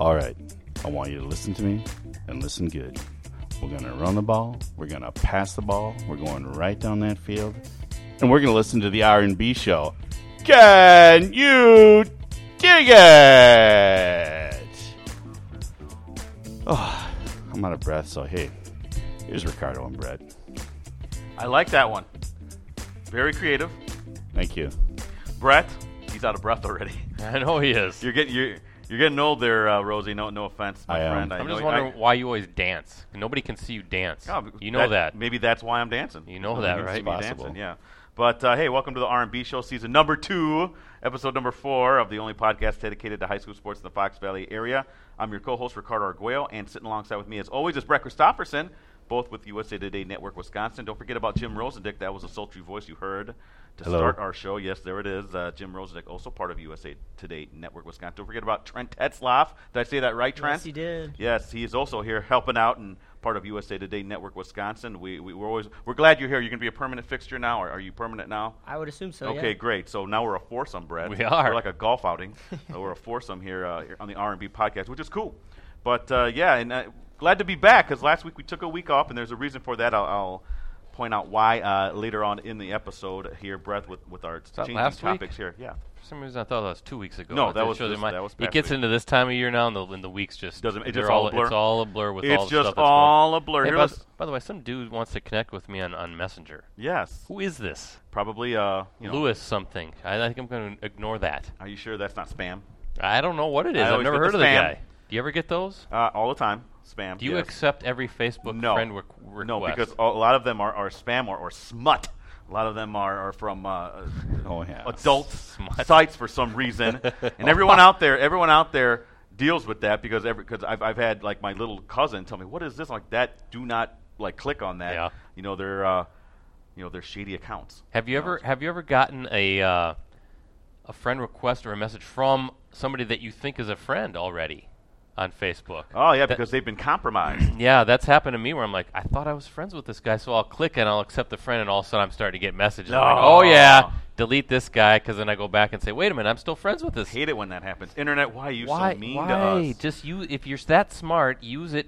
All right, I want you to listen to me and listen good. We're going to run the ball, we're going to pass the ball, we're going right down that field, and we're going to listen to the R&B show. Can you dig it? Oh, I'm out of breath, so hey, here's Ricardo and Brett. I like that one. Very creative. Thank you. Brett, he's out of breath already. I know he is. You're getting you're you're getting old there, uh, Rosie. No no offense, my I am. friend. I I'm know just I- wondering why you always dance. Nobody can see you dance. Oh, you know that. Maybe that's why I'm dancing. You know that, right? see me Possible. dancing, yeah. But uh, hey, welcome to the R&B Show, season number two, episode number four of the only podcast dedicated to high school sports in the Fox Valley area. I'm your co-host Ricardo Arguello, and sitting alongside with me, as always, is Brett Christopherson, both with USA Today Network Wisconsin. Don't forget about Jim Rosendick. That was a sultry voice you heard to Hello. start our show. Yes, there it is. Uh, Jim Rosendick, also part of USA Today Network Wisconsin. Don't forget about Trent Tetzloff. Did I say that right, Trent? Yes, you did. Yes, he is also here helping out and part of USA Today Network Wisconsin. We, we we're always we're glad you're here. You're gonna be a permanent fixture now. Or are you permanent now? I would assume so. okay, yeah. great. So now we're a foursome, Brad. We are. We're like a golf outing. so we're a foursome here, uh, here on the R&B podcast, which is cool. But uh, yeah, and uh, glad to be back because last week we took a week off, and there's a reason for that. I'll, I'll point out why uh, later on in the episode here, Brett, with with our changing last week? topics here. Yeah, For some reason, I thought that was two weeks ago. No, that was shows this- my- that was It gets week. into this time of year now, and the, and the weeks just Doesn't- it's just all a blur? It's all a blur with it's all the just all a blur. Hey, by, by the way, some dude wants to connect with me on, on Messenger. yes, Who is this? probably uh, you know, Lewis something. I, I think I'm going to ignore that. Are you sure that's not spam? I don't know what it is. I I've never heard of the guy. Do you ever get those? Uh, all the time, spam. Do you yes. accept every Facebook no. friend requ- request? No, because a lot of them are, are spam or, or smut. A lot of them are, are from uh, Oh yeah. adult Smut. sites for some reason, and everyone out there, everyone out there deals with that because every because I've I've had like my little cousin tell me what is this I'm like that. Do not like click on that. Yeah. You know they're uh, you know they're shady accounts. Have you ever have you ever gotten a uh, a friend request or a message from somebody that you think is a friend already on Facebook? Oh yeah, That- because they've been compromised. Yeah, that's happened to me where I'm like, I thought I was friends with this guy, so I'll click and I'll accept the friend, and all of a sudden I'm starting to get messages. I'm like, oh yeah, delete this guy, because then I go back and say, wait a minute, I'm still friends with this. Hate it when that happens. Internet, why are you why? so mean why? to us? Just you. If you're that smart, use it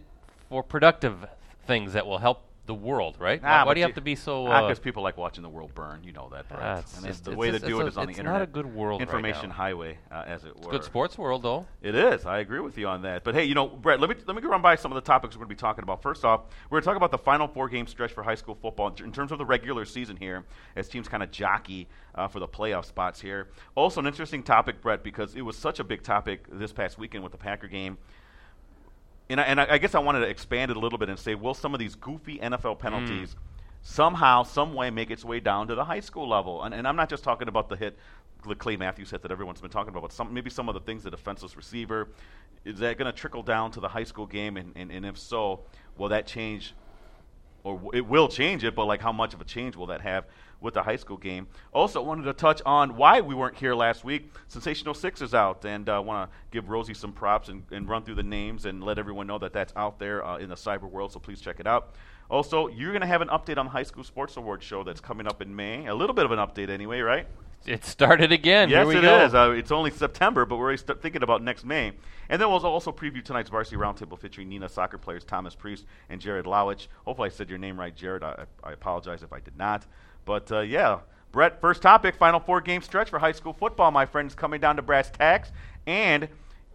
for productive things that will help the world, right? Nah, why, why do you have to be so? Because Uh, people like watching the world burn. You know that, Brett. Ah, it's and it's just- the way to do it a- is on the internet. it's not a good world right Information now. highway, uh, as it were. It's good sports world though. It is. I agree with you on that. But hey, you know, Brett, let me let me go run by some of the topics we're going to be talking about. First off, we're going to talk about the final four game stretch for high school football in terms of the regular season here, as teams kind of jockey uh, for the playoff spots here. Also, an interesting topic, Brett, because it was such a big topic this past weekend with the Packer game. And I, and I, I guess I wanted to expand it a little bit and say, will some of these goofy NFL penalties mm. somehow, some way, make its way down to the high school level? And, and I'm not just talking about the hit, the Clay Matthews hit that everyone's been talking about, but some, maybe some of the things the defenseless receiver. Is that going to trickle down to the high school game? And, and, and if so, will that change or w- it will change it, but like how much of a change will that have with the high school game? Also, wanted to touch on why we weren't here last week. Sensational Six is out, and I uh, want to give Rosie some props and, and run through the names and let everyone know that that's out there uh, in the cyber world. So please check it out. Also, you're going to have an update on the High School Sports Awards show that's coming up in May. A little bit of an update, anyway, right? It started again. Yes, it go. is. Uh, it's only September, but we're already st- thinking about next May. And then we'll also preview tonight's varsity roundtable featuring Neenah soccer players Thomas Priest and Jared Lowich. Hopefully, I said your name right, Jared. I, I apologize if I did not. But uh, yeah, Brett, first topic Final four game stretch for high school football, my friends, coming down to brass tacks. And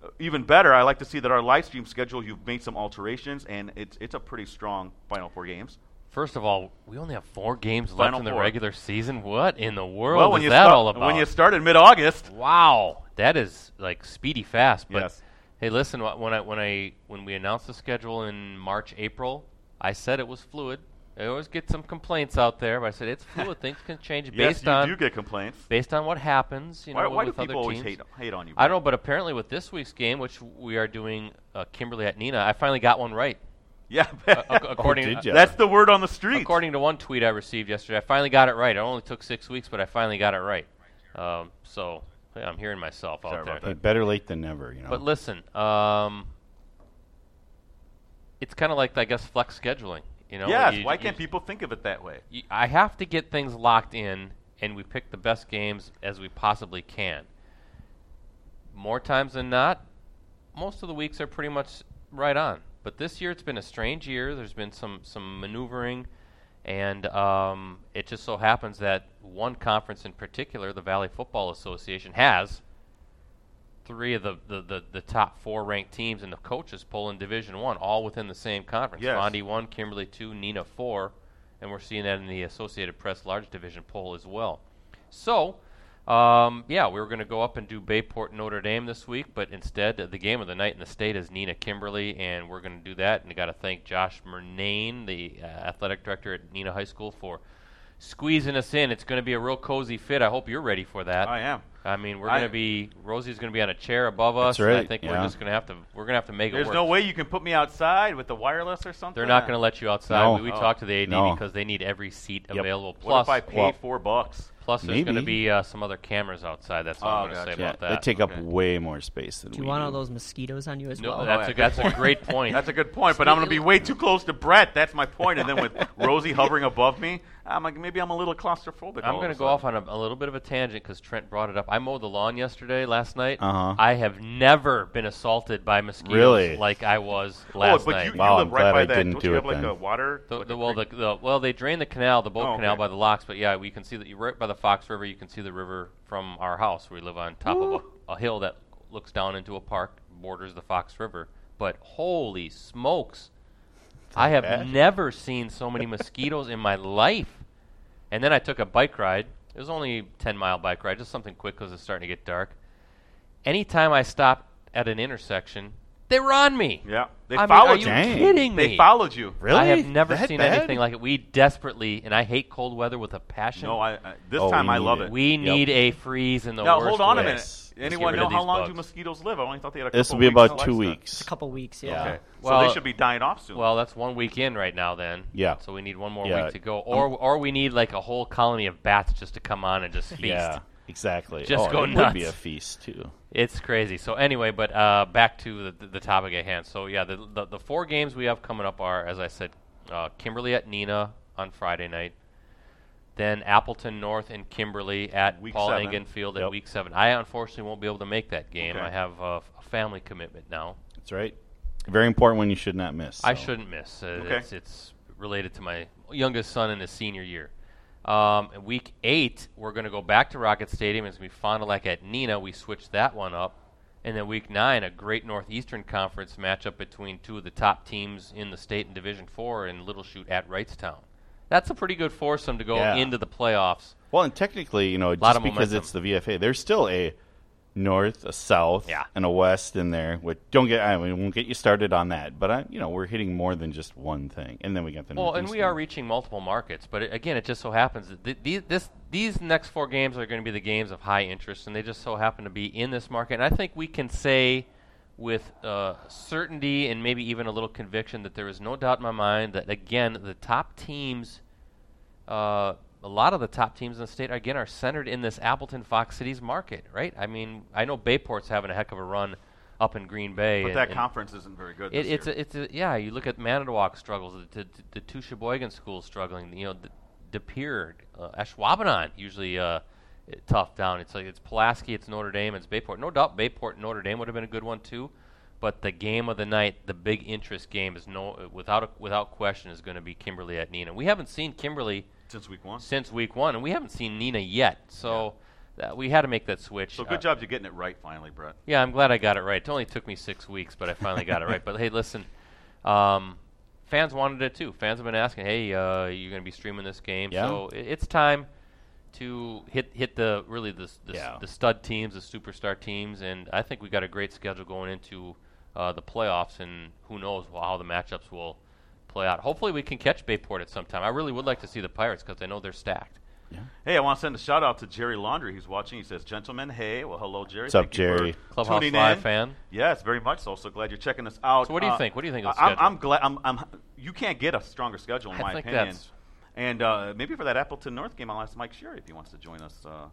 uh, even better, I like to see that our live stream schedule, you've made some alterations, and it's, it's a pretty strong Final four games. First of all, we only have four games left Final in the four. regular season. What in the world well, when is you that start, all about? when you start in mid August, wow, that is like speedy fast. But Yes. hey, listen, when I when I when we announced the schedule in March, April, I said it was fluid. I always get some complaints out there, but I said it's fluid. Things can change yes, based you on do get complaints. based on what happens. You know, Why, why do other people always hate, hate on you? I don't know, but apparently with this week's game, which we are doing uh, Kimberly at Neenah, I finally got one right. Yeah, Uh, ac- according, did ya? that's the word on the street. according to one tweet I received yesterday, I finally got it right. It only took six weeks, but I finally got it right. Um, so yeah, I'm hearing myself Sorry out there. Hey, better late than never, you know. But listen, um, it's kind of like I guess flex scheduling. You know, yes, You- why you- can't people think of it that way? I have to get things locked in, and we pick the best games as we possibly can. More times than not, most of the weeks are pretty much right on. But this year it's been a strange year. There's been some some maneuvering, and um, it just so happens that one conference in particular, the Valley Football Association, has three of the, the, the, the top four ranked teams in the coaches poll in Division One, all within the same conference. Yes. Fondy one, Kimberly two, Neenah four, and we're seeing that in the Associated Press large division poll as well. So, um, yeah, we were going to go up and do Bayport Notre Dame this week, but instead, uh, the game of the night in the state is Neenah Kimberly, and we're going to do that. And I got to thank Josh Murnane, the uh, athletic director at Neenah High School, for squeezing us in. It's going to be a real cozy fit. I hope you're ready for that. I am. I mean, we're I- going to be Rosie's going to be on a chair above us. That's and I right, think we're just going to have to we're going to have to make it There's no way you can put me outside with the wireless or something. They're not going to let you outside. No. We, we Oh. talked to the AD No. because they need every seat Yep. available. What Plus, if I pay well- four bucks? Plus there's going to be uh, some other cameras outside. That's all Oh, I'm going to gotcha. say Yeah, that. they that. take up Okay. way more space than we Do you we want do. all those mosquitoes on you as no, well? that's, yeah, a, that's a great point. That's a good point, but I'm going to be way too close to Brett. That's my point. And then with Rosie hovering above me, I'm like, maybe I'm a little claustrophobic. I'm going of to go off on a, a little bit of a tangent because Trent brought it up. I mowed the lawn yesterday, last night. Uh-huh. I have never been assaulted by mosquitoes Really? like I was Oh, last but night. you, you Wow, live I'm right glad by I that. didn't Don't do you have it like then. a water? The, like the, a well, the, the, well, they drain the canal, the boat Oh, canal okay. by the locks. But yeah, we can see that you right by the Fox River. You can see the river from our house. We live on top of a, a hill that looks down into a park, borders the Fox River. But holy smokes, I have bad? never seen so many mosquitoes in my life. And then I took a bike ride. It was only a 10 mile bike ride, just something quick because it's starting to get dark. Anytime I stopped at an intersection, they were on me. yeah, they I mean, followed are you. you Dang. kidding me? They followed you. Really? I have never That seen bad? anything like it. We desperately, and I hate cold weather with a passion. No, I, I this Oh, time we I need love it. it. we Yep. need a freeze in the now worst hold on a way. minute. Yes. Anyone rid know of how these long bugs. do mosquitoes live? I only thought they had a couple. This will be weeks about two lifespan. weeks. A couple weeks, yeah. Yeah. Okay, so Well- they should be dying off soon. Well, that's one week in right now. Then, Yeah. So we need one more Yeah. week to go, um, or or we need like a whole colony of bats just to come on and just feast. Yeah, exactly. Just oh, go it would be a feast too. It's crazy. So anyway, but uh, back to the, the topic at hand. So yeah, the, the the four games we have coming up are, as I said, uh, Kimberly at Nina on Friday night, then Appleton North and Kimberly at Week Paul seven. Engen Field at Week Seven. I unfortunately won't be able to make that game. Okay. I have uh, a family commitment now. That's right. Very important one you should not miss. I shouldn't miss. Uh, Okay. it's, it's related to my youngest son in his senior year. Um, in week eight, we're going to go back to Rocket Stadium. It's going to be Fond du Lac at Neenah. We switched that one up. And then week nine, a great Northeastern Conference matchup between two of the top teams in the state in Division Four in Little Chute at Wrightstown. That's a pretty good foursome to go Yeah. into the playoffs. Well, and technically, you know, just because momentum. it's the VFA, there's still a north, a south, Yeah. and a west in there. Which don't get, I mean, we won't get you started on that. But I, you know, we're hitting more than just one thing, and then we got the Well, and we are reaching multiple markets, but it, again, it just so happens that th- these this these next four games are going to be the games of high interest, and they just so happen to be in this market. And I think we can say with uh, certainty and maybe even a little conviction that there is no doubt in my mind that again the top teams, uh, a lot of the top teams in the state again are centered in this Appleton Fox Cities market, right? I mean, I know Bayport's having a heck of a run up in Green Bay, but and- that and- conference isn't very good. it, this it's a, it's a, yeah. You look at Manitowoc struggles, the, the, the two Sheboygan schools struggling. You know, the, De Pere, uh, Ashwaubenon usually uh, tough down. It's like it's Pulaski, it's Notre Dame, it's Bayport. No doubt, Bayport and Notre Dame would have been a good one too. But the game of the night, the big interest game, is no without a, without question is going to be Kimberly at Neenah. We haven't seen Kimberly since week one. since week one, and we haven't seen Neenah yet. So. Uh, we had to make that switch. So Uh, good job you getting it right finally, Brett. yeah, I'm glad I got it right. It only took me six weeks, but I finally got it right. But hey, listen, um, fans wanted it too. Fans have been asking, "Hey, uh, you're going to be streaming this game?" Yeah. So i- it's time to hit hit the really the the, Yeah. the stud teams, the superstar teams, and I think we got a great schedule going into uh, the playoffs, and who knows how the matchups will play out. Hopefully, we can catch Bayport at some time. I really would like to see the Pirates because I know they're stacked. Hey, I want to send a shout out to Jerry Laundry He's watching. He says, "Gentlemen, hey, well, hello, Jerry. What's up, Thank you for Jerry? Clubhouse tuning Live in. fan. Yes, very much so. So glad you're checking us out. So what do you Uh, think? What do you think of the I- I'm, schedule? I'm glad. I'm, I'm, you can't get a stronger schedule, in I my think opinion. that's- And uh, maybe for that Appleton North game, I'll ask Mike Sherry if he wants to join us uh,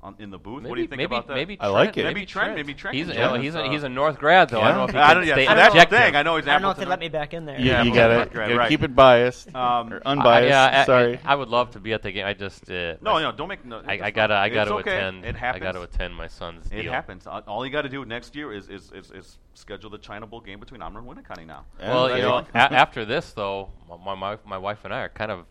on, in the booth. Maybe, what do you think maybe, about that? Maybe I like it. Maybe Trent- maybe Trent He's can a, he's a, he's a North grad though. I don't know if he I don't, yeah, stay so that's the thing. I know he's I don't know if they let me back in there. You, Yeah, you well, gotta, right, you gotta right. keep it biased Um, or I- unbiased. yeah, I- sorry. I, I would love to be at the game. I just uh, No, no, don't make. No, I, I gotta I fine. gotta It's okay. attend. It happens. I gotta attend my son's It deal. happens. Uh, All you got to do next year is, is, is, is schedule the China Bowl game between Amber and Winnicott now. Well, you know, after this though, my, my my wife and I are kind of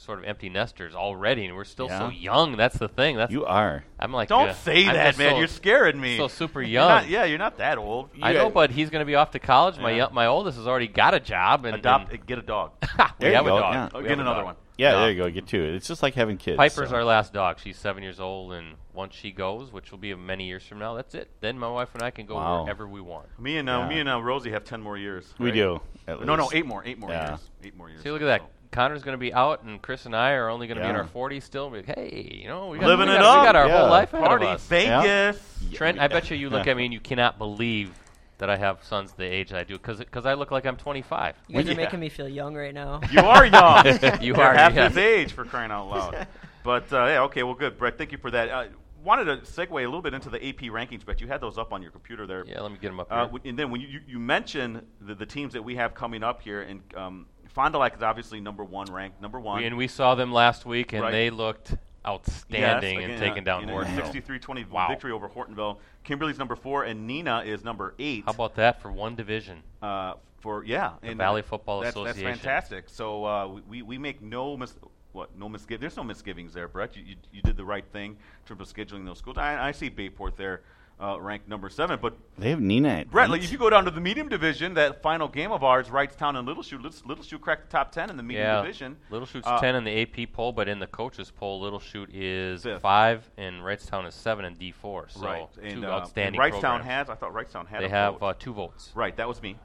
sort of empty nesters already, and we're still so young. That's the thing. That's you are. I'm like, Don't uh, say I'm that, man. so- you're scaring me. so super You're young. not- yeah, you're not that old. I know, but he's going to be off to college. My Yeah. yo- my oldest has already got a job, and, Adopt. and get a dog. we There you have go, a dog. yeah. Oh, get another dog. one. Yeah, No. there you go. Get two. It's just like having kids. Piper's so. our last dog. She's seven years old, and once she goes, which will be many years from now, that's it. Then my wife and I can go Wow. wherever we want. Me and uh, Yeah. me and uh, Rosie have ten more years. We right? do. at No, no, eight more. Eight more Yeah. years. Eight more years. See, look at that. So- Connor's going to be out, and Chris and I are only going to be in our 40s still. We're like, hey, you know, we got, Living we it got, we got our Yeah. whole life ahead Party of us. Vegas. Trent, I bet you you look Yeah. at me and you cannot believe that I have sons the age I do, because I look like I'm 25. You guys Yeah. are making me feel young right now. You are young. You You're are, half yeah. his age for crying out loud. But uh, yeah, okay, well, good, Brett. Thank you for that. Uh, wanted to segue a little bit into the AP rankings, but You had those up on your computer there. Yeah, let me get them up Uh, here. w- and then when you, you, you mentioned the, the teams that we have coming up here, and um, Fond du Lac is obviously number one ranked, number one. And we saw them last week, and Right. they looked outstanding Yes, and again, taking uh, down in Hortonville. 63-20 Wow. victory over Hortonville. Kimberly's number four, and Neenah is number eight. How about that for one division? uh, for yeah, The and Valley Football that's, Association. That's fantastic. So uh, we, we make no mis- what no misgivings. There's no misgivings there, Brett. You, you, you did the right thing in terms of scheduling those schools. I, I see Bayport there uh, ranked number seven, but They have Neenah at Brett, like, if you go down to the medium division, that final game of ours, Wrightstown and Little Chute, Little, Little Chute cracked the top ten in the medium yeah, division. Little Chute's Uh, 10 in the AP poll, but in the coaches poll, Little Chute is Fifth. 5, and Wrightstown is 7 in D4. So right, two uh, outstanding and Wrightstown programs. has. I thought Wrightstown had. They a have vote. uh, two votes. Right, that was me.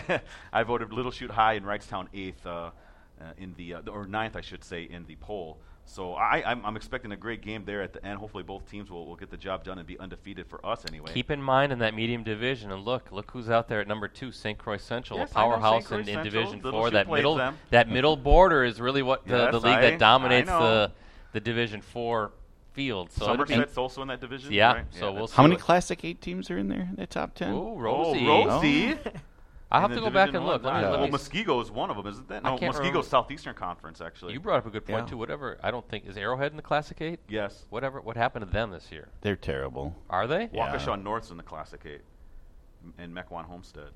I voted Little Chute high and Wrightstown eighth uh, uh, in the uh, or ninth, I should say, in the poll. So I, I'm, I'm expecting a great game there at the end. Hopefully, both teams will, will get the job done and be undefeated for us anyway. Keep in mind in that medium division, and look, look who's out there at number two, St. Croix Central, Yes, a I know powerhouse in, in Central. Division Little Four. That middle, them. that middle border is really what the, the league I- that dominates the the Division Four field. So it'll Somerset's also in that division. Yeah, right? so we'll see. How many what- Classic Eight teams are in there? In the top ten? Ooh, Oh, Rosie. Rosie. Oh. I'll have to go back and look. One. Let me, Wow. let Well, me Muskego is one of them, isn't that? I No, Muskego's. Southeastern Conference, actually. You brought up a good point Yeah. too. Whatever, I don't think is Arrowhead in the Classic Eight. yes. Whatever, what happened to them this year? They're terrible. Are they? Yeah. Waukesha North's in the Classic Eight, and Mequon Homestead.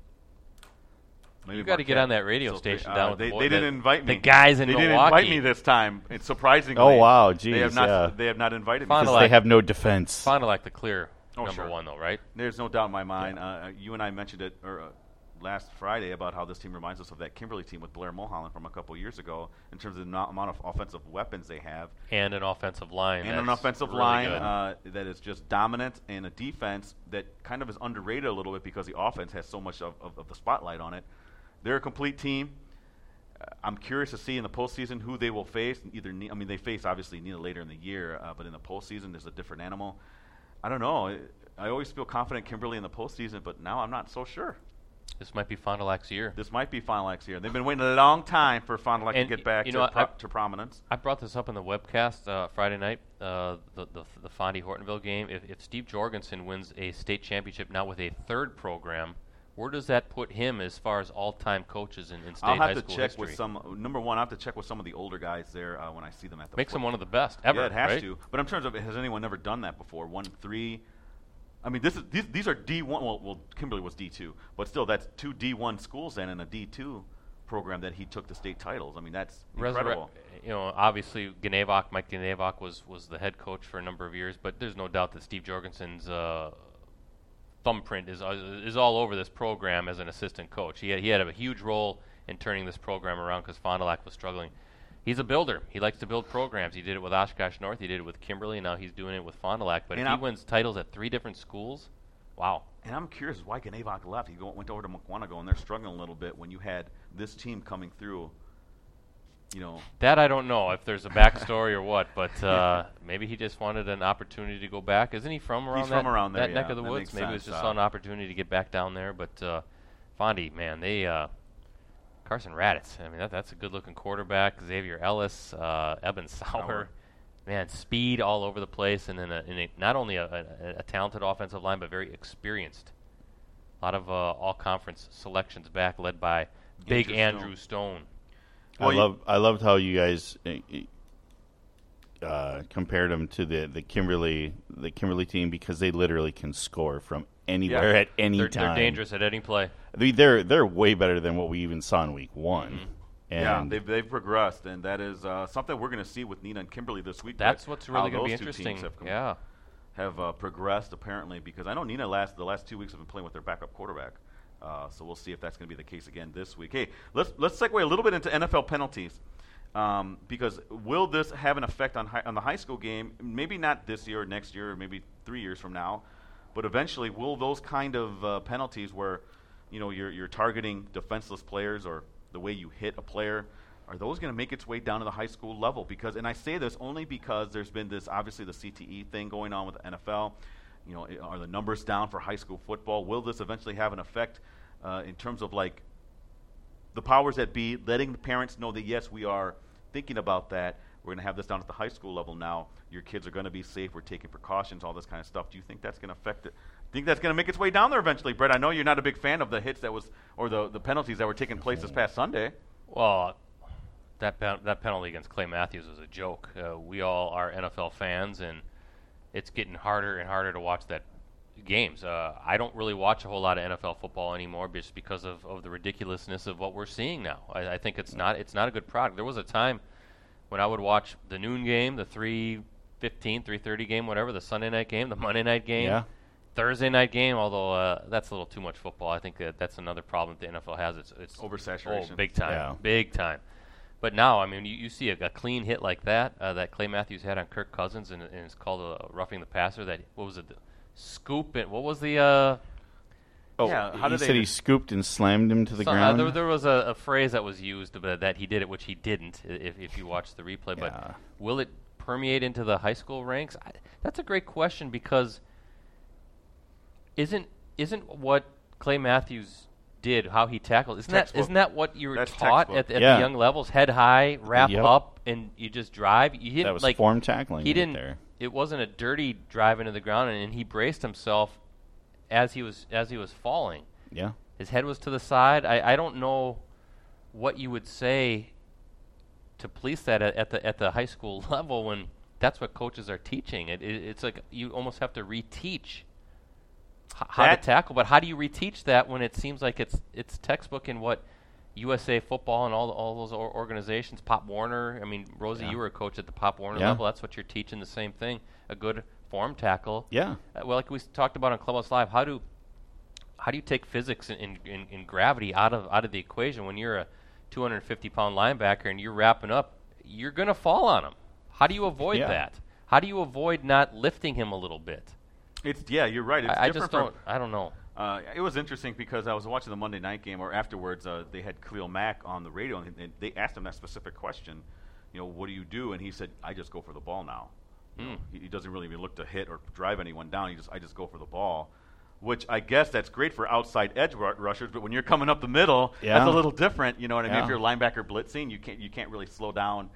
Maybe You got to get on that radio So station they, down uh, with they, the they didn't invite me. The guys in they Milwaukee. didn't invite me this time. It's surprisingly. Oh, wow, They have not. yeah. They have not invited me. Fond du Because they have no defense. Fond du Lac the clear Oh, number sure. one though, right? There's no doubt in my mind. Uh, you and I mentioned it or, uh, last Friday about how this team reminds us of that Kimberly team with Blair Mulholland from a couple years ago in terms of the amount of offensive weapons they have And an offensive line. and an offensive really line uh, that is just dominant and a defense that kind of is underrated a little bit because the offense has so much of, of, of the spotlight on it. They're a complete team. Uh, I'm curious to see in the postseason who they will face. Either Ne- I mean they face obviously Neenah later in the year, uh, but in the postseason there's a different animal. I don't know. I, I always feel confident Kimberly in the postseason, but now I'm not so sure. This might be Fond du Lac's year. This might be Fond du Lac's year. They've been waiting a long time for Fond du Lac to get back you to, know what, pro- I- to prominence. I brought this up in the webcast uh, Friday night, uh, the the the Fondy Hortonville game. If, if Steve Jorgensen wins a state championship now with a third program, where does that put him as far as all-time coaches in, in state I'll high have to school check history? with some. Number one, I have to check with some of the older guys there uh, when I see them at the. Makes him one of the best ever. Yeah, it has right? to. But in terms of has anyone ever done that before? One three. I mean, this is these, these are D one. Well, well, Kimberly was D two, but still, that's two D one schools then and a D two program that he took the state titles. I mean, that's Resurre- incredible. you know, obviously Ganavoc, Mike Ganavoc was was the head coach for a number of years, but there's no doubt that Steve Jorgensen's uh, thumbprint is uh, is all over this program as an assistant coach. He had, he had a huge role in turning this program around because Fond du Lac was struggling. He's a builder. He likes to build programs. He did it with Oshkosh North. He did it with Kimberly. Now he's doing it with Fond du Lac. But And if he I'm- wins titles at three different schools, wow. And I'm curious why Ganavoc left. He go, went over to Mukwonago, and they're struggling a little bit when you had this team coming through. You know, That I don't know if there's a backstory or what, but uh, maybe he just wanted an opportunity to go back. Isn't he from around He's that, from around there, that neck of the that woods? Maybe it was just uh, saw an opportunity to get back down there. But uh, Fondy, man, they uh, Carson Raditz. I mean, that, that's a good-looking quarterback. Xavier Ellis, uh, Eben Sauer. Sauer. man, speed all over the place, and then a, and a, not only a, a, a talented offensive line, but very experienced. A lot of uh, all conference selections back, led by big Andrew Andrew Stone. Well, I love I loved how you guys uh, compared them to the the Kimberly the Kimberly team because they literally can score from anywhere Yeah. at any They're, time. they're dangerous at any play. I mean, they're they're way better than what we even saw in week one. Mm-hmm. And yeah, they've, they've progressed, and that is uh, something we're going to see with Neenah and Kimberly this week. That's what's really going to be those two interesting. teams have, com- Yeah. have uh, progressed apparently because I know Neenah last the last two weeks have been playing with their backup quarterback. Uh, so we'll see if that's going to be the case again this week. Hey, let's let's segue a little bit into NFL penalties um, because will this have an effect on hi- on the high school game? Maybe not this year or next year or maybe three years from now, but eventually will those kind of uh, penalties where you know you're you're targeting defenseless players or the way you hit a player are those going to make its way down to the high school level? Because and I say this only because there's been this obviously the CTE thing going on with the NFL you know are the numbers down for high school football? Will this eventually have an effect uh, in terms of like the powers that be letting the parents know that yes we are thinking about that. We're going to have this down at the high school level now. Your kids are going to be safe. We're taking precautions all this kind of stuff. Do you think that's going to affect it? Think that's going to make its way down there eventually brett? I know you're not a big fan of the hits that was or the, the penalties that were taking place this past sunday. Well, that that penalty against Clay Matthews was a joke. Uh, we all are NFL fans, and it's getting harder and harder to watch that games. Uh, I don't really watch a whole lot of NFL football anymore, just because of, of the ridiculousness of what we're seeing now. I, I think it's not it's not a good product. There was a time when I would watch the noon game, the three fifteen, three thirty game, whatever, the Sunday night game, the Monday night game. Yeah. Thursday night game, although uh, that's a little too much football. I think that that's another problem that the NFL has. It's, it's Oversaturation. Oh, big time, Yeah. big time. But now, I mean, you, you see a, a clean hit like that uh, that Clay Matthews had on Kirk Cousins, and, and it's called a roughing the passer. That what was it? The scoop it. What was the? Uh, oh, Yeah, how he did they said he just- scooped and slammed him to the some- uh, ground. there, there was a, a phrase that was used but that he did it, which he didn't. If, if you watch the replay, Yeah. but will it permeate into the high school ranks? I, that's a great question because isn't isn't what Clay Matthews did how he tackled? Isn't that Textbook. isn't that what you were That's taught textbook. at, at Yeah. the young levels? Head high, wrap Yep. up, and you just drive. You didn't that was like form tackling. he right didn't. there. It wasn't a dirty drive into the ground, and, and he braced himself as he was as he was falling. Yeah. His head was to the side. I, I don't know what you would say to police that at, at the at the high school level when that's what coaches are teaching. It, it it's like you almost have to reteach h- how That- to tackle. But how do you reteach that when it seems like it's it's textbook in what USA Football and all all those organizations, Pop Warner. I mean, Rosie, Yeah. you were a coach at the Pop Warner Yeah. level. That's what you're teaching. The same thing. A good form tackle. Yeah. Uh, well, like we talked about on Clubhouse Live, how do how do you take physics and, and, and gravity out of out of the equation when you're a 250 pound linebacker and you're wrapping up? You're gonna fall on him. How do you avoid Yeah. that? How do you avoid not lifting him a little bit? it's yeah you're right it's I, I just don't. I don't know. Uh, it was interesting because I was watching the Monday night game, or afterwards, uh, they had Khalil Mack on the radio, and, and they asked him that specific question. You know, what do you do? And he said, "I just go for the ball now. Know, he, he doesn't really even look to hit or drive anyone down. He just, I just go for the ball." Which I guess that's great for outside edge ru- rushers, but when you're coming up the middle, Yeah. that's a little different. You know what I mean? If you're a linebacker blitzing, you can't you can't really slow down.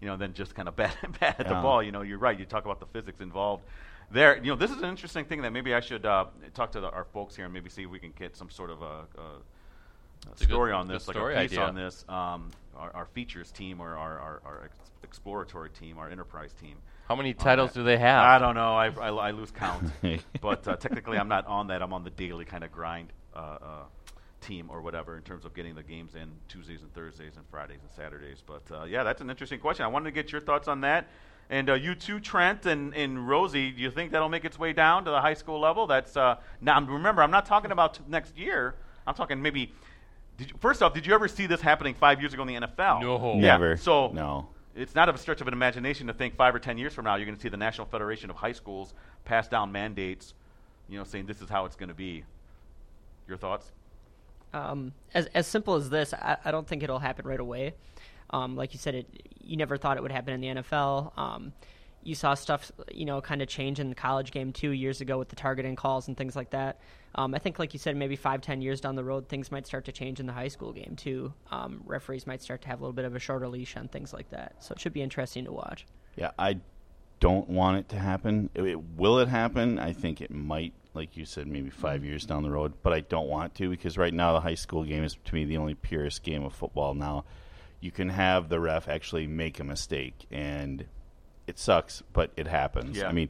You know, then just kind of bat, bat at the ball. You know, you're right. You talk about the physics involved there. You know, this is an interesting thing that maybe I should uh, talk to the, our folks here and maybe see if we can get some sort of a, a, a It's a good- story on good this, like a piece idea. on this. Um, our, our features team or our, our, our exploratory team, our enterprise team. How many titles that. do they have? I don't know. I, I, I lose count. but uh, technically, I'm not on that. I'm on the daily kind of grind uh, uh, team or whatever in terms of getting the games in Tuesdays and Thursdays and Fridays and Saturdays. But uh, yeah, that's an interesting question. I wanted to get your thoughts on that. And uh, you too, Trent and, and Rosie, do you think that'll make its way down to the high school level? That's uh, now. Remember, I'm not talking about t- next year. I'm talking maybe. Did you, first off, did you ever see this happening five years ago in the NFL? No. Yeah, Never. So no. it's not a stretch of an imagination to think five or ten years from now you're going to see the National Federation of High Schools pass down mandates, you know, saying this is how it's going to be. Your thoughts? Um, as as simple as this, I, I don't think it'll happen right away. Um, like you said, it you never thought it would happen in the NFL. Um, you saw stuff, you know, kind of change in the college game two years ago with the targeting calls and things like that. Um, I think, like you said, maybe five, ten years down the road, things might start to change in the high school game too. Um, referees might start to have a little bit of a shorter leash on things like that. So it should be interesting to watch. Yeah, I don't want it to happen. It, it- will it happen? I think it might, like you said, maybe 5 years down the road. But I don't want to because right now the high school game is to me the only purest game of football. Now, you can have the ref actually make a mistake, and it sucks, but it happens. Yeah. I mean,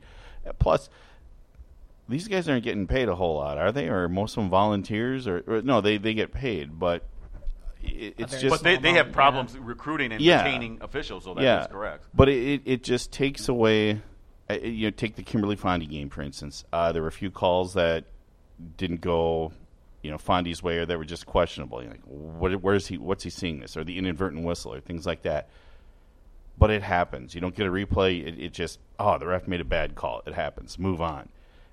plus these guys aren't getting paid a whole lot, are they? Or most of them volunteers? Or, or no, they they get paid, but it, it's very just But they, they have amount, problems recruiting and Yeah. retaining officials, so that is yeah, correct. But it, it, it just takes away. uh, You know, take the Kimberly Fondy game for instance. Uh, there were a few calls that didn't go, you know, Fondy's way, or that were just questionable. You're like, what, where's he? What's he seeing this? Or the inadvertent whistle, or things like that. But it happens. You don't get a replay. It, it just, oh, the ref made a bad call. It happens. Move on.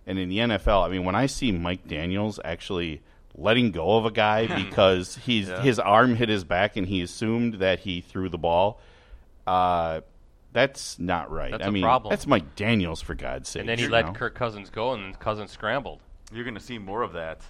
And in the NFL, I mean, when I see Mike Daniels actually letting go of a guy because he's Yeah. his arm hit his back and he assumed that he threw the ball, uh, that's not right. That's I a mean, problem. that's Mike Daniels for God's sake. And then he you let know? Kirk Cousins go, and Cousins scrambled. You're going to see more of that.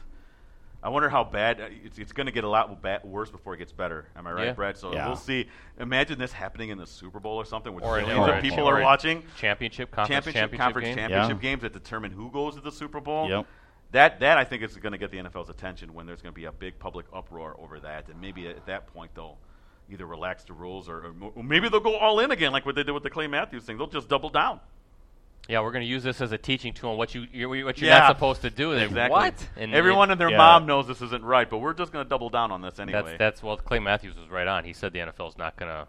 I wonder how bad uh, it's, it's going to get a lot ba- worse before it gets better. Am I right, Yeah. Brad? So Yeah. we'll see. Imagine this happening in the Super Bowl or something, with Or in- millions of people are watching. Championship conference Championship, championship conference game. championship Yeah. games that determine who goes to the Super Bowl. Yep. That that I think is going to get the NFL's attention when there's going to be a big public uproar over that, and maybe at that point they'll either relax the rules or, or, or maybe they'll go all in again, like what they did with the Clay Matthews thing. They'll just double down. Yeah, we're going to use this as a teaching tool on what you you're, what you're Yeah. not supposed to do. Exactly. What? And Everyone it- and their Yeah. mom knows this isn't right, but we're just going to double down on this anyway. that's that's well, Clay Matthews was right on. He said the NFL is not going to.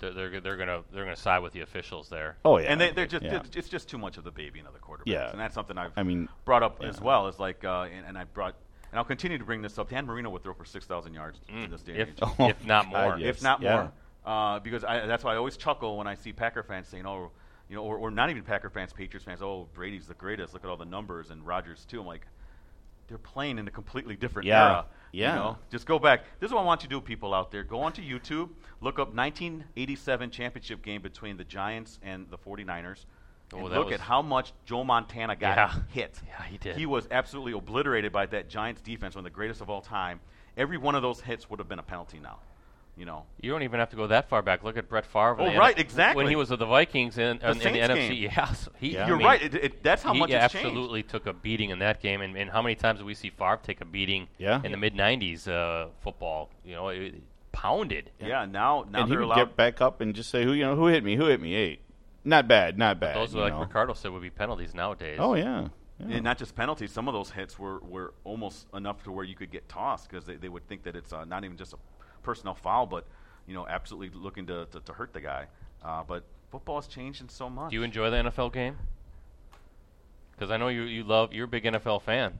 They're, they're, they're going to they're going to side with the officials there. Oh yeah, and they, they're just yeah. it's, it's just too much of the baby and other quarterbacks. Yeah. and that's something I've I mean, brought up yeah. as well. Is like, uh, and, and I brought, and I'll continue to bring this up. Dan Marino would throw for six thousand yards in this day and If age, Oh, if not God, more. yes. if not yeah. more. Uh, because I, that's why I always chuckle when I see Packer fans saying, "Oh, you know," or, or not even Packer fans, Patriots fans. "Oh, Brady's the greatest. Look at all the numbers," and Rodgers too. I'm like, they're playing in a completely different Yeah. era. Yeah. You know? Just go back. This is what I want you to do, people out there. Go onto YouTube, look up 1987 championship game between the Giants and the 49ers. Oh, and look at how much Joe Montana got Yeah. hit. Yeah, he did. He was absolutely obliterated by that Giants defense, one of the greatest of all time. Every one of those hits would have been a penalty now. You know, You don't even have to go that far back. Look at Brett Favre. Oh, right, N- exactly. When he was with the Vikings in, in, in the NFC, game. yeah, so he, Yeah. You're mean, right. It, it, that's how he much it's changed. absolutely took a beating in that game, and, and how many times did we see Favre take a beating Yeah. in the mid '90s uh, football? You know, it, it pounded. Yeah, now now and he they're would allowed. get back up and just say, "Who you know? Who hit me? Who hit me? Eight. Not bad. Not bad. Those, you like know? Ricardo said, would be penalties nowadays. Oh yeah. yeah. And not just penalties. Some of those hits were, were almost enough to where you could get tossed because they, they would think that it's uh, not even just a personnel foul, but you know, absolutely looking to, to, to hurt the guy. Uh, but football has changed in so much. Do you enjoy the NFL game? Because I know you you love you're a big NFL fan.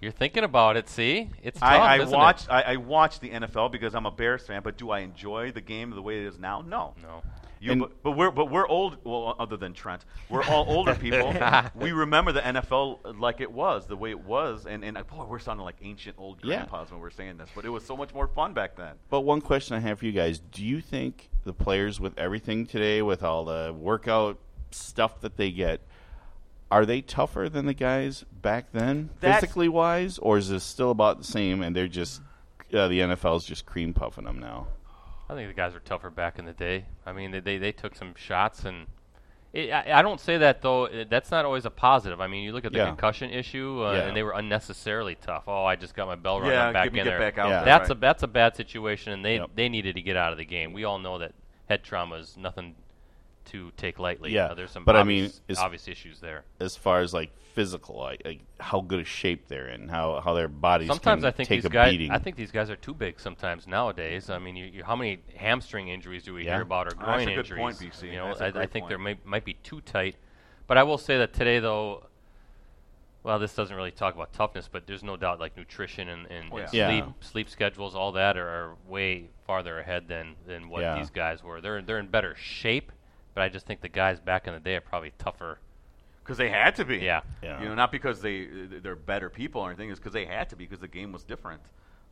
You're thinking about it. See, it's tough. I, I isn't it? watch I, I watch the NFL because I'm a Bears fan, but do I enjoy the game the way it is now? No. No. You, but, but we're but we're old. Well, other than Trent, we're all older people. we remember the NFL like it was, the way it was, and and boy, we're sounding like ancient old Yeah. grandpas when we're saying this. But it was so much more fun back then. But one question I have for you guys: Do you think the players, with everything today, with all the workout stuff that they get, are they tougher than the guys back then, That's- physically wise, or is it still about the same? And they're just uh, the NFL's just cream puffing them now. I think the guys were tougher back in the day. I mean, they they, they took some shots, and it, I, I don't say that though. uh, That's not always a positive. I mean, you look at the Yeah. concussion issue, uh, Yeah. and they were unnecessarily tough. Oh, I just got my bell rung. yeah, I'm back get me in get there. back out. Yeah. there, That's right. a that's a bad situation, and they Yep. they needed to get out of the game. We all know that head trauma is nothing to take lightly. Yeah, Uh, there's some but I obvious, mean, is- obvious issues there. As far as like physical, like, like how good a shape they're in, how how their bodies Sometimes can I think take these a guys. beating. I think these guys are too big. Sometimes nowadays. I mean, you, you, how many hamstring injuries do we Yeah. hear about, or That's a groin good injuries? point, BC. You know, That's a I, I great think point. there may, might be too tight. But I will say that today, though. Well, this doesn't really talk about toughness, but there's no doubt like nutrition and, and, Oh, and sleep Yeah. sleep schedules, all that are, are way farther ahead than, than what Yeah. these guys were. They're they're in better shape, but I just think the guys back in the day are probably tougher. because they had to be. Yeah. Yeah. You know, not because they they're better people or anything. It's because they had to be because the game was different.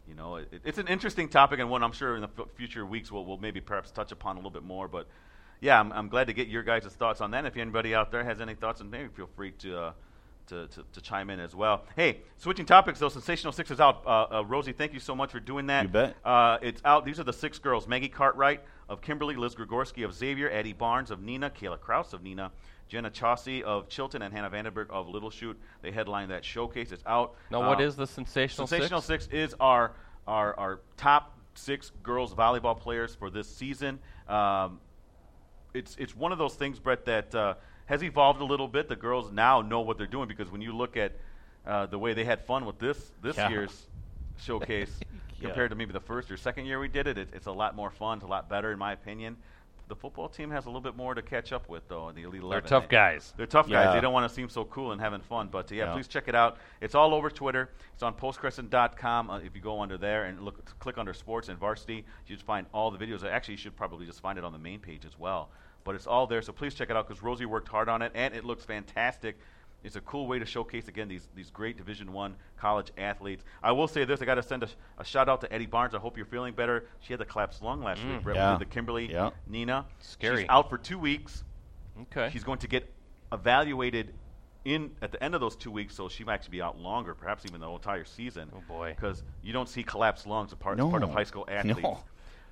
You know, it, it's an interesting topic and one I'm sure in the f- future weeks we'll, we'll maybe perhaps touch upon a little bit more. But yeah, I'm, I'm glad to get your guys' thoughts on that. If anybody out there has any thoughts, and maybe feel free to. Uh, to, to, to chime in as well. Hey, switching topics though, Sensational Six is out. Uh, uh, Rosie, thank you so much for doing that. You bet. Uh, it's out. These are the six girls: Maggie Cartwright, of Kimberly, Liz Grigorski of Xavier, Eddie Barnes of Neenah, Kayla Kraus of Neenah, Jenna Chaucy of Chilton, and Hannah Vandenberg of Little Chute. They headline that showcase. It's out. Now, what Uh, is the sensational, Sensational six? Six is our, our our top six girls volleyball players for this season. Um, it's it's one of those things, Brett, that uh, has evolved a little bit. The girls now know what they're doing because when you look at uh, the way they had fun with this this Yeah. year's showcase Yeah. compared to maybe the first or second year we did it, it, it's a lot more fun. It's a lot better, in my opinion. The football team has a little bit more to catch up with, though. The Elite Eleven. They're tough guys. they're tough guys. Yeah. They don't want to seem so cool and having fun. But uh, yeah, Yeah. please check it out. It's all over Twitter. It's on postcrescent.com. Uh, if you go under there and look, click under sports and varsity, you just find all the videos. Actually, you should probably just find it on the main page as well. But it's all there. So please check it out because Rosie worked hard on it and it looks fantastic. It's a cool way to showcase again these these great Division One college athletes. I will say this: I got to send a, a shout out to Eddie Barnes. I hope you're feeling better. She had the collapsed lung last mm, week. Brett. Yeah. the Kimberly, Yeah. Neenah. Scary. She's out for two weeks. Okay. She's going to get evaluated in at the end of those two weeks, so she might actually be out longer, perhaps even the entire season. Oh, boy. Because you don't see collapsed lungs as part, as part of high school athletes. No.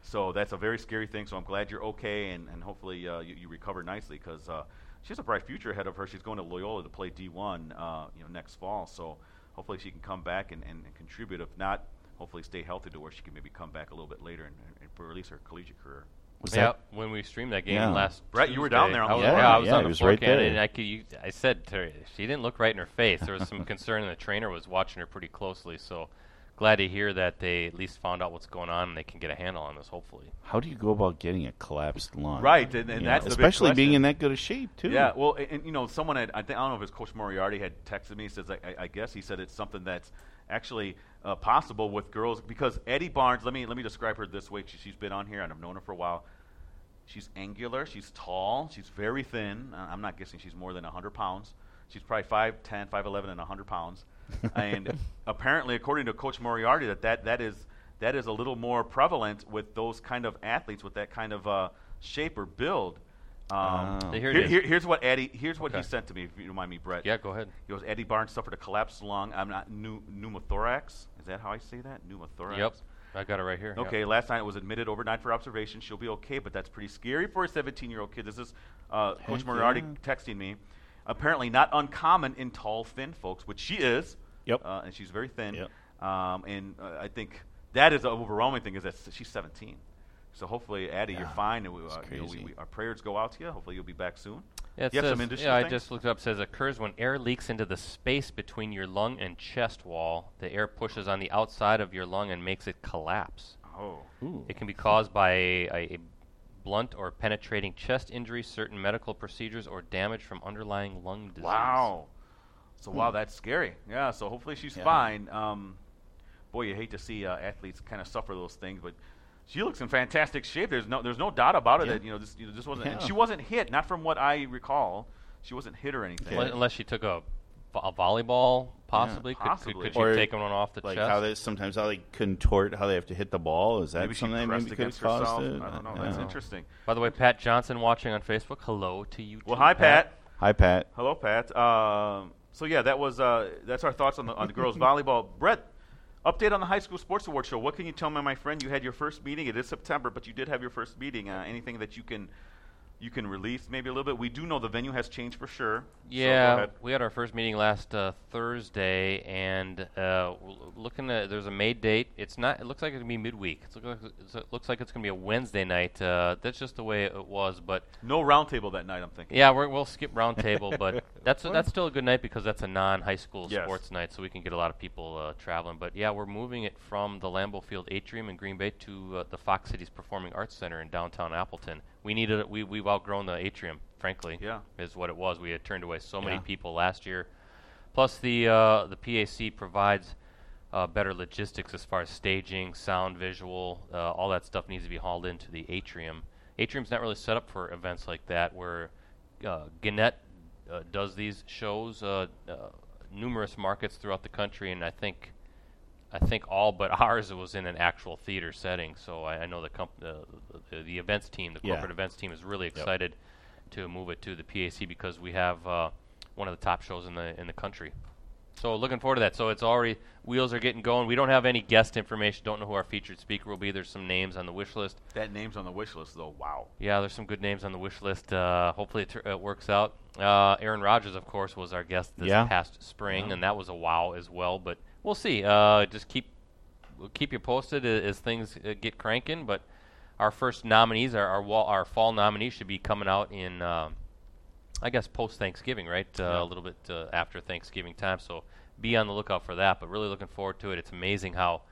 So that's a very scary thing. So I'm glad you're okay, and, and hopefully uh, you, you recover nicely because uh, she has a bright future ahead of her. She's going to Loyola to play D1, uh, you know, next fall. So hopefully she can come back and, and, and contribute. If not, hopefully stay healthy to where she can maybe come back a little bit later and, and, and release her collegiate career. Was yeah, that when we streamed that game Yeah. last Brett, you were down there on I the was, floor. yeah, I was Yeah, on the was floor right there. and I could. You, I said to her, she didn't look right in her face. There was some concern, and the trainer was watching her pretty closely. So glad to hear that they at least found out what's going on and they can get a handle on this. Hopefully. How do you go about getting a collapsed lung? Right, and- and that's know, the big especially being in that good a shape too. Yeah, well, and, and, you know, someone had I think I don't know if it's Coach Moriarty had texted me. Says I, I- I guess he said it's something that's actually uh, possible with girls because Eddie Barnes. Let me let me describe her this way. She, she's been on here and I've known her for a while. She's angular. She's tall. She's very thin. I'm not guessing she's more than 100 pounds. She's probably 5'10", 5'11", and 100 pounds. And apparently, according to Coach Moriarty, that, that that is that is a little more prevalent with those kind of athletes with that kind of uh, shape or build. Um, Oh. They here- here- here's what Eddie. Here's what he sent to me. If you don't mind me, Brett. Yeah, go ahead. He goes. Eddie Barnes suffered a collapsed lung. I'm not pneu- pneumothorax. Is that how I say that? Pneumothorax. Yep, I got it right here. Okay, last night it was admitted overnight for observation. She'll be okay, but that's pretty scary for a 17 year old kid. This is uh, Coach Moriarty yeah. texting me. Apparently, not uncommon in tall, thin folks, which she is. Yep. Uh, and she's very thin. Yep. Um, and uh, I think that is the overwhelming thing is that she's 17. So hopefully, Addie, you're fine. And we, uh, you know, we, crazy. we, our prayers go out to you. Hopefully, you'll be back soon. Yeah, it You have some industry yeah I just looked it up. Says occurs when air leaks into the space between your lung and chest wall. The air pushes on the outside of your lung and makes it collapse. Oh. Ooh. It can be caused by a, a, a blunt or penetrating chest injury, certain medical procedures, or damage from underlying lung disease. Wow. So wow, that's scary. Yeah. So hopefully she's Hmm. Yeah. fine. Um, boy, you hate to see uh, athletes kind of suffer those things, but she looks in fantastic shape. There's no, there's no doubt about it. Yeah. That you know, this, you know, this wasn't. and Yeah. she wasn't hit. Not from what I recall. She wasn't hit or anything. Unless, unless she took a, vo- a volleyball, possibly. Could- Could, possibly. could, she Or have taken one off the like chest? how they sometimes how they contort how they have to hit the ball. Is that maybe she something that pressed maybe could have against caused herself. it? I don't know. Yeah. That's interesting. By the way, Pat Johnson watching on Facebook. Hello to you. Well, too, hi, Pat. Hi, Pat. Hello, Pat. Um, so yeah, that was uh, that's our thoughts on the on the girls volleyball. Brett, update on the high school sports award show. What can you tell me, my friend? You had your first meeting. It is September, but you did have your first meeting. Uh, anything that you can you can release maybe a little bit? We do know the venue has changed for sure. Yeah, ahead. we had our first meeting last uh, Thursday, and uh, w- looking at there's a May date. It's not. It looks like it's gonna be midweek. It's look like, it's- it looks like it's gonna be a Wednesday night. Uh, that's just the way it was. But no roundtable that night. I'm thinking. yeah, we're, we'll skip roundtable, but that's that's still a good night because that's a non-high school Yes. sports night, so we can get a lot of people uh, traveling. But yeah, we're moving it from the Lambeau Field Atrium in Green Bay to uh, the Fox Cities Performing Arts Center in downtown Appleton. We needed. We we've outgrown the atrium, frankly. Yeah. is what it was. We had turned away so many people last year. Plus, the uh, the PAC provides uh, better logistics as far as staging, sound, visual, uh, all that stuff needs to be hauled into the atrium. Atrium's not really set up for events like that, where uh, Gannett uh, does these shows, uh, uh, numerous markets throughout the country, and I think. I think all but ours was in an actual theater setting, so I, I know the, comp- uh, the the events team, the Yeah. corporate events team, is really excited to move it to the PAC because we have uh, one of the top shows in the in the country. So looking forward to that. So it's already wheels are getting going. We don't have any guest information. Don't know who our featured speaker will be. There's some names on the wish list. That name's on the wish list, though. Wow. Yeah, there's some good names on the wish list. Uh, hopefully it, tur- it works out. Uh, Aaron Rodgers, of course, was our guest this Yeah. past spring, Yeah. and that was a wow as well. But we'll see. Uh, just keep we'll keep you posted a- as things uh, get cranking. But our first nominees, our our, wall, our fall nominees, should be coming out in, um, I guess, post Thanksgiving, right? Uh, Yeah. A little bit uh, after Thanksgiving time. So be on the lookout for that. But really looking forward to it. It's amazing how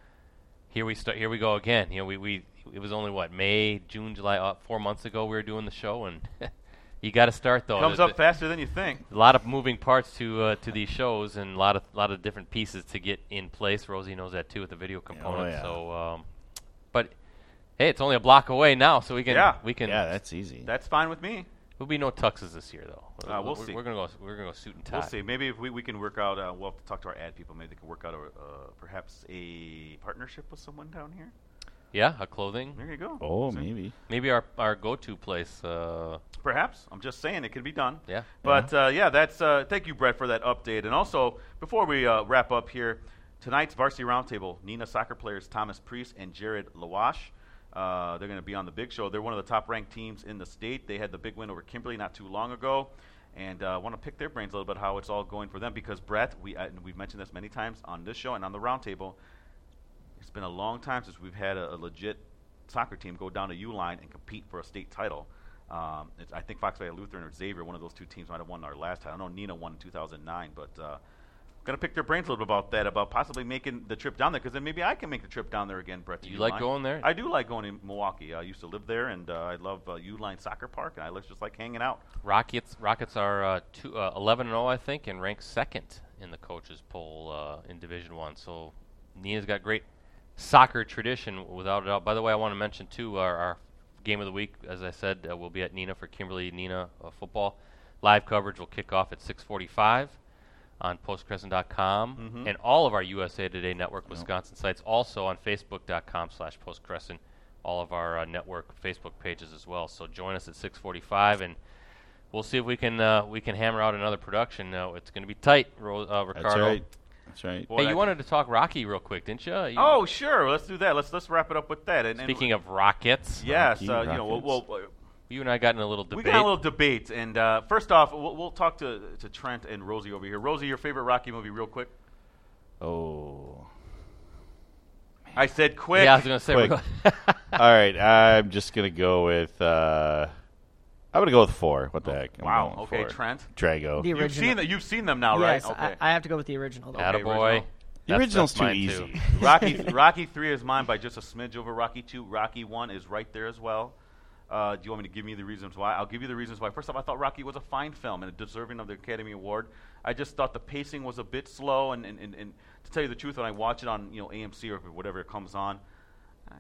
here we start. Here we go again. You know, we, we it was only what May, June, July, uh, four months ago we were doing the show, and you got to start though. Comes The- up the- faster than you think. a lot of moving parts to uh, to these shows, and a lot of lot of different pieces to get in place. Rosie knows that too with the video component. Oh, yeah. So, um, but hey, it's only a block away now, so we can Yeah. we can. Yeah, that's easy. That's fine with me. There'll be no tuxes this year though. Uh, we'll we're, see. We're gonna go. We're gonna go suit and tie. We'll see. Maybe if we, we can work out, uh, we'll have to talk to our ad people. Maybe they can work out a, uh, perhaps a partnership with someone down here. Yeah, a clothing. There you go. oh, See? maybe. Maybe our our go-to place. Uh, Perhaps. I'm just saying it can be done. yeah. But uh, yeah, that's. Uh, thank you, Brett, for that update. And also, before we uh, wrap up here, tonight's varsity roundtable: Neenah soccer players Thomas Priest and Jared Lawash. Uh, they're going to be on the big show. They're one of the top-ranked teams in the state. They had the big win over Kimberly not too long ago, and uh, want to pick their brains a little bit how it's all going for them. Because Brett, we uh, and we've mentioned this many times on this show and on the roundtable. It's been a long time since we've had a, a legit soccer team go down to Uihlein and compete for a state title. Um, it's, I think Fox Valley Lutheran or Xavier, one of those two teams, might have won our last title. I know Neenah won in 2009, but uh, gonna pick their brains a little bit about that, about possibly making the trip down there, because then maybe I can make the trip down there again. Brett, You like going there? I do like going to Milwaukee. I used to live there, and uh, I love uh, Uihlein Soccer Park, and I just like hanging out. Rockets Rockets are uh, two, uh, 11 and 0, I think, and ranked second in the coaches poll uh, in Division One. So Neenah's got great soccer tradition, without a doubt. By the way, I want to mention too our, our game of the week. As I said, uh, will be at Neenah for Kimberly Neenah uh, football. Live coverage will kick off at 6:45 on postcrescent.com Mhm. and all of our USA Today Network Wisconsin sites. Also on Facebook.com/slash postcrescent. All of our uh, network Facebook pages as well. So join us at 6:45 and we'll see if we can uh, we can hammer out another production. Now it's going to be tight, Ro- uh, Ricardo. That's right. That's right. Boy, Hey, you wanted to talk Rocky real quick, didn't you? you Oh, sure. Let's do that. Let's let's wrap it up with that. And, and speaking of rockets, yes, Rocky uh, you know, we'll, Rockets. we'll, you and I got in a little debate. We got a little debate, and uh, first off, we'll, we'll talk to, to Trent and Rosie over here. Rosie, your favorite Rocky movie, real quick. Oh. I said quick. yeah, I was going to say. we're Quick. All right, I'm just gonna go with. Uh, I'm gonna go with four. What the heck? I'm wow. going Okay, four. Trent. Drago. The You've original. seen that. You've seen them now, yes, right? Okay. I, I have to go with the original. Though. Okay, Attaboy. original. The That's- original's that's too mine, easy. too. Rocky Rocky three is mine by just a smidge over Rocky two. Rocky one is right there as well. Uh, do you want me to give me the reasons why? I'll give you the reasons why. First off, I thought Rocky was a fine film and deserving of the Academy Award. I just thought the pacing was a bit slow, and, and, and, and to tell you the truth, when I watch it on you know AMC or whatever it comes on, uh,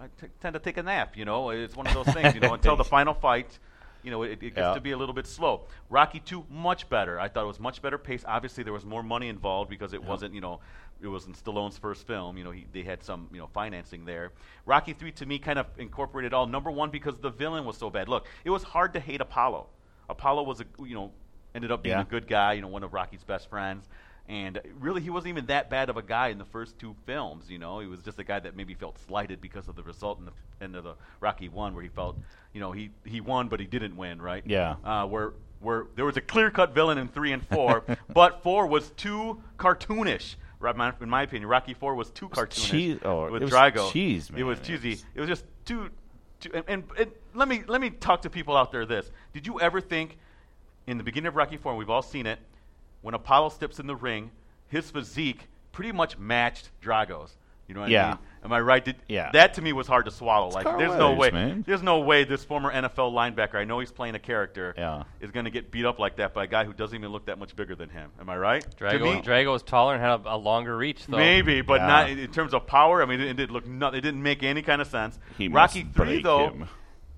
I t- tend to take a nap. You know, it's one of those things. You know, until the final fight. You know, it, it gets Yeah. to be a little bit slow. Rocky 2, much better. I thought it was much better pace. Obviously, there was more money involved because it wasn't, you know, it wasn't Stallone's first film. You know, he, they had some, you know, financing there. Rocky 3 to me kind of incorporated all. Number one, because the villain was so bad. Look, it was hard to hate Apollo. Apollo was a, you know, ended up being Yeah. a good guy. You know, one of Rocky's best friends. And really, he wasn't even that bad of a guy in the first two films. You know, he was just a guy that maybe felt slighted because of the result in the end of the Rocky one, where he felt, you know, he he won but he didn't win, right? Yeah. Uh, where where there was a clear cut villain in three and four, but four was too cartoonish. In my opinion, Rocky Four was too cartoonish cheese- oh, with it was Drago. cheese, man. It was cheesy. It was just too. too and, and, and let me let me talk to people out there. This did you ever think in the beginning of Rocky Four, and we've all seen it, when Apollo steps in the ring, his physique pretty much matched Drago's. You know what I mean? Am I right? Did, Yeah. That to me was hard to swallow. like, Carl there's no way. man. There's no way this former NFL linebacker, I know he's playing a character, Yeah. is going to get beat up like that by a guy who doesn't even look that much bigger than him. Am I right? To Drago, me, Drago was taller and had a, a longer reach, though. Maybe, but Yeah. not in in terms of power. I mean, it, it didn't look. No, it didn't make any kind of sense. He Rocky must three, though. him.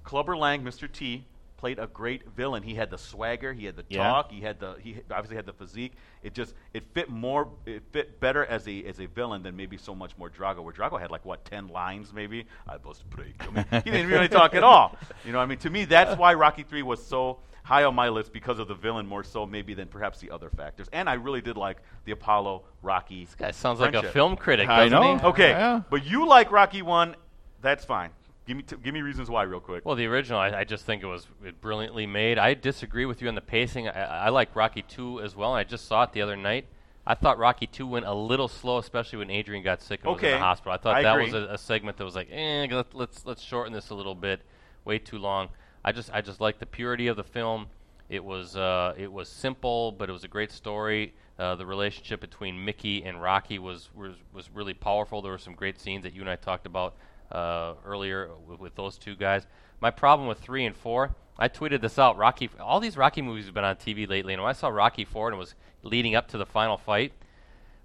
Clubber Lang, Mr. T, played a great villain. He had the swagger, he had the Yeah. talk, he had the he obviously had the physique. It just it fit more, it fit better as a as a villain than maybe so much more Drago. Where Drago had like what ten lines maybe. I must break. I mean, he didn't really talk at all. You know, I mean, to me, that's why Rocky three was so high on my list because of the villain more so maybe than perhaps the other factors. And I really did like the Apollo Rocky. This guy sounds like a film critic, I doesn't know. he? Okay, Yeah. but you like Rocky One. That's fine. Give me t- give me reasons why real quick. Well, the original, I, I just think it was brilliantly made. I disagree with you on the pacing. I, I like Rocky 2 as well, I just saw it the other night. I thought Rocky 2 went a little slow, especially when Adrian got sick and was in the hospital. I thought I that agree. was a, a segment that was like, eh, let, let's let's shorten this a little bit. Way too long. I just I just like the purity of the film. It was uh, it was simple, but it was a great story. Uh, the relationship between Mickey and Rocky was, was was really powerful. There were some great scenes that you and I talked about uh, earlier with, with those two guys. My problem with three and four, I tweeted this out. Rocky, all these Rocky movies have been on TV lately, and when I saw Rocky four and it was leading up to the final fight,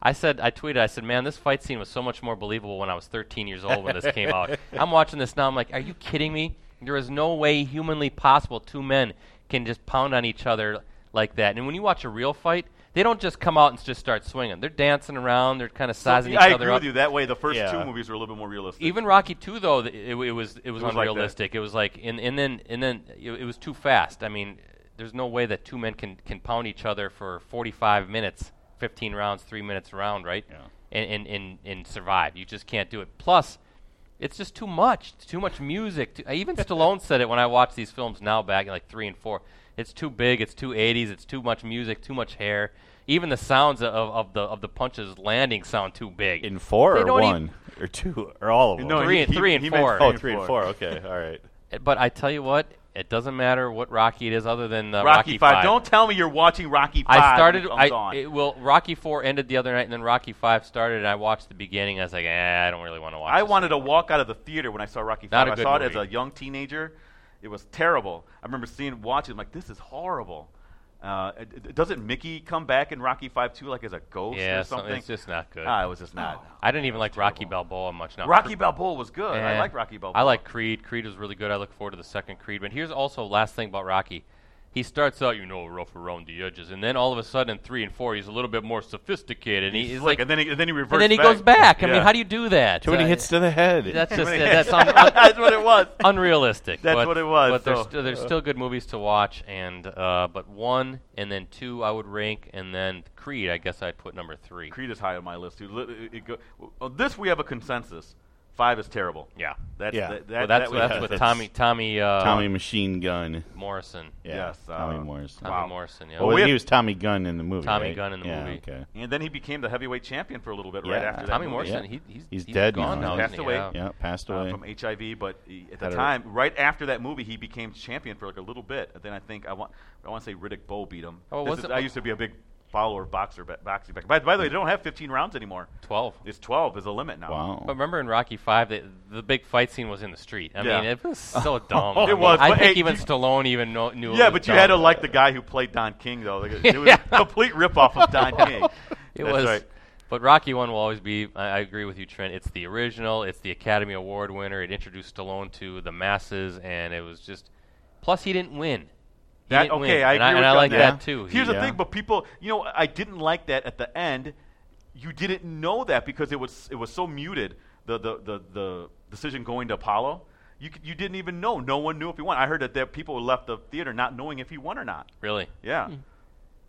I said, I tweeted, I said, man, this fight scene was so much more believable when I was 13 years old when this came out. I'm watching this now. I'm like, are you kidding me? There is no way humanly possible two men can just pound on each other like that. And when you watch a real fight, they don't just come out and just start swinging. They're dancing around. They're kind of So, sizing I each other agree up. with you. That way, the first Yeah. two movies were a little bit more realistic. Even Rocky Two, though, th- it, it was it was, was like unrealistic. it was like, and, and then and then it, it was too fast. I mean, there's no way that two men can can pound each other for 45 minutes, 15 rounds, three minutes a round, right? Yeah. And, and and and survive. You just can't do it. Plus, it's just too much. It's too much music. Too, even Stallone said it when I watch these films now, back in like three and four. It's too big. It's too 80s. It's too much music. Too much hair. Even the sounds of, of the of the punches landing sound too big. In four They or don't one or two or all of them? No, Three he- and- he- three and he meant four. oh, three and four. Okay, all right. But I tell you what, it doesn't matter what Rocky it is, other than uh, Rocky, Rocky Five. Don't tell me you're watching Rocky Five. I started. I it, well, Rocky Four ended the other night, and then Rocky Five started, and I watched the beginning. I was like, eh, I don't really want to watch. I wanted to walk out of the theater when I saw Rocky Not Five. I saw it as a young teenager. It was terrible. I remember seeing, watching, I'm like this is horrible. Uh, it- it- doesn't Mickey come back in Rocky Five too, like as a ghost Yeah, or some- something? it's just not good. Ah, it was just not. I didn't even like Rocky Balboa much. Now Rocky Balboa was good. I like Rocky Balboa. I like Creed. Creed was really good. I look forward to the second Creed. But here's also last thing about Rocky. He starts out, you know, rough around the edges, and then all of a sudden, in three and four, he's a little bit more sophisticated, and He's he's like, and then he, and then he reverts. and then he back. goes back. I Yeah. mean, how do you do that? Too many Uh, hits to the head. That's just many that's hits. un- That's what it was. unrealistic. That's but, what it was, But there's, st- there's still good movies to watch, and uh, but one and then two I would rank, and then Creed I guess I'd put number three. Creed is high on my list too. It go- on this we have a consensus. Five is terrible. Yeah. That's Yeah. that, that, Well, that's that we that's with that's- Tommy Tommy uh, Tommy Machine Gun. Morrison. Yeah, Yes, Tommy uh, Morrison. Tommy Wow. Morrison. Yeah. Well, Well, we he have- was Tommy Gunn in the movie. Tommy right? Gunn in the yeah, movie. Okay. And then he became the heavyweight champion for a little bit right Yeah. after that. Tommy movie. Morrison. Yeah. He, he's He's he's dead gone now. now. Passed isn't away. he? Yeah. Yeah, passed uh, away. from HIV, but he, at the Had a- time, right after that movie, he became champion for like a little bit. And then I think I want I want to say Riddick Bowe beat him. Oh, This was is- it- I used to be a big follower of boxer ba- boxing back. By, by the way, they don't have 15 rounds anymore. Twelve. It's 12 is a limit now. wow. But remember in Rocky Five, the, the big fight scene was in the street. I Yeah. mean, it was so dumb. Oh, it I mean, was, I think hey, even Stallone even know, knew. it Yeah, was but you had to like the guy who played Don King, though. Like, It was Yeah. a complete ripoff of Don King. It That's was. right. But Rocky One will always be. I, I agree with you, Trent. It's the original. It's the Academy Award winner. It introduced Stallone to the masses, and it was just. Plus, he didn't win. He That, didn't okay, win. I and agree I, with and I like that. that too. Here's He- the Yeah. thing, but people, you know, I didn't like that at the end. You didn't know that because it was it was so muted. The the the, the decision going to Apollo. You you didn't even know. No one knew if he won. I heard that there people left the theater not knowing if he won or not. really. Yeah. Hmm.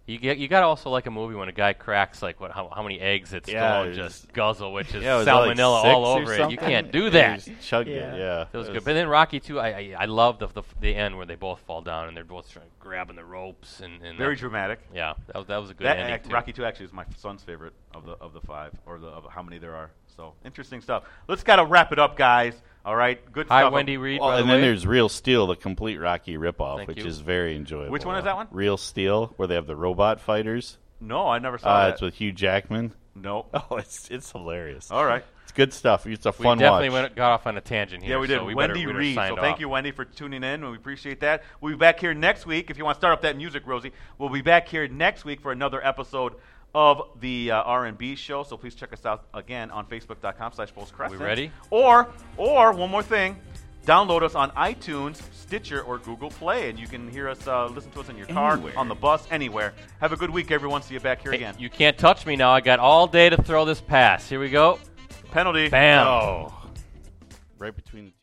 You get you got to also like a movie when a guy cracks like what how, how many eggs it's Yeah, Stallone it just guzzle, which is Yeah, was that like salmonella all over it. You can't do that. he just chugged Yeah. it. Yeah, That was It good. But then Rocky too, I I, I love the, the the end where they both fall down and they're both trying, grabbing the ropes and, and Very that- dramatic. yeah that was that was a good That ending act, too. Rocky Two actually is my son's favorite of the of the five or the of how many there are. So interesting stuff. Let's gotta wrap it up, guys. All right, good stuff. Hi, stuff. Wendy Reed. Well, by the and then there's Real Steel, the complete Rocky ripoff, Thank which you. is very enjoyable. Which one is that one? Real Steel, where they have the robot fighters. No, I never saw Uh, that. it's with Hugh Jackman. no. Oh, it's it's hilarious. All right. It's good stuff. It's a we fun definitely watch. went, got off on a tangent here. Yeah, we did. So we Wendy better, we better Reed. sign So thank off. you, Wendy, for tuning in. We appreciate that. We'll be back here next week. If you want to start up that music, Rosie, we'll be back here next week for another episode of the uh, R&B show. So please check us out again on Facebook.com slash We ready? Or, or one more thing, download us on iTunes, Stitcher, or Google Play, and you can hear us, uh, listen to us in your car, Anywhere. on the bus, anywhere. Have a good week, everyone. See you back here Hey, again. you can't touch me now. I got all day to throw this pass. Here we go. Penalty. Bam. Oh, right between the two.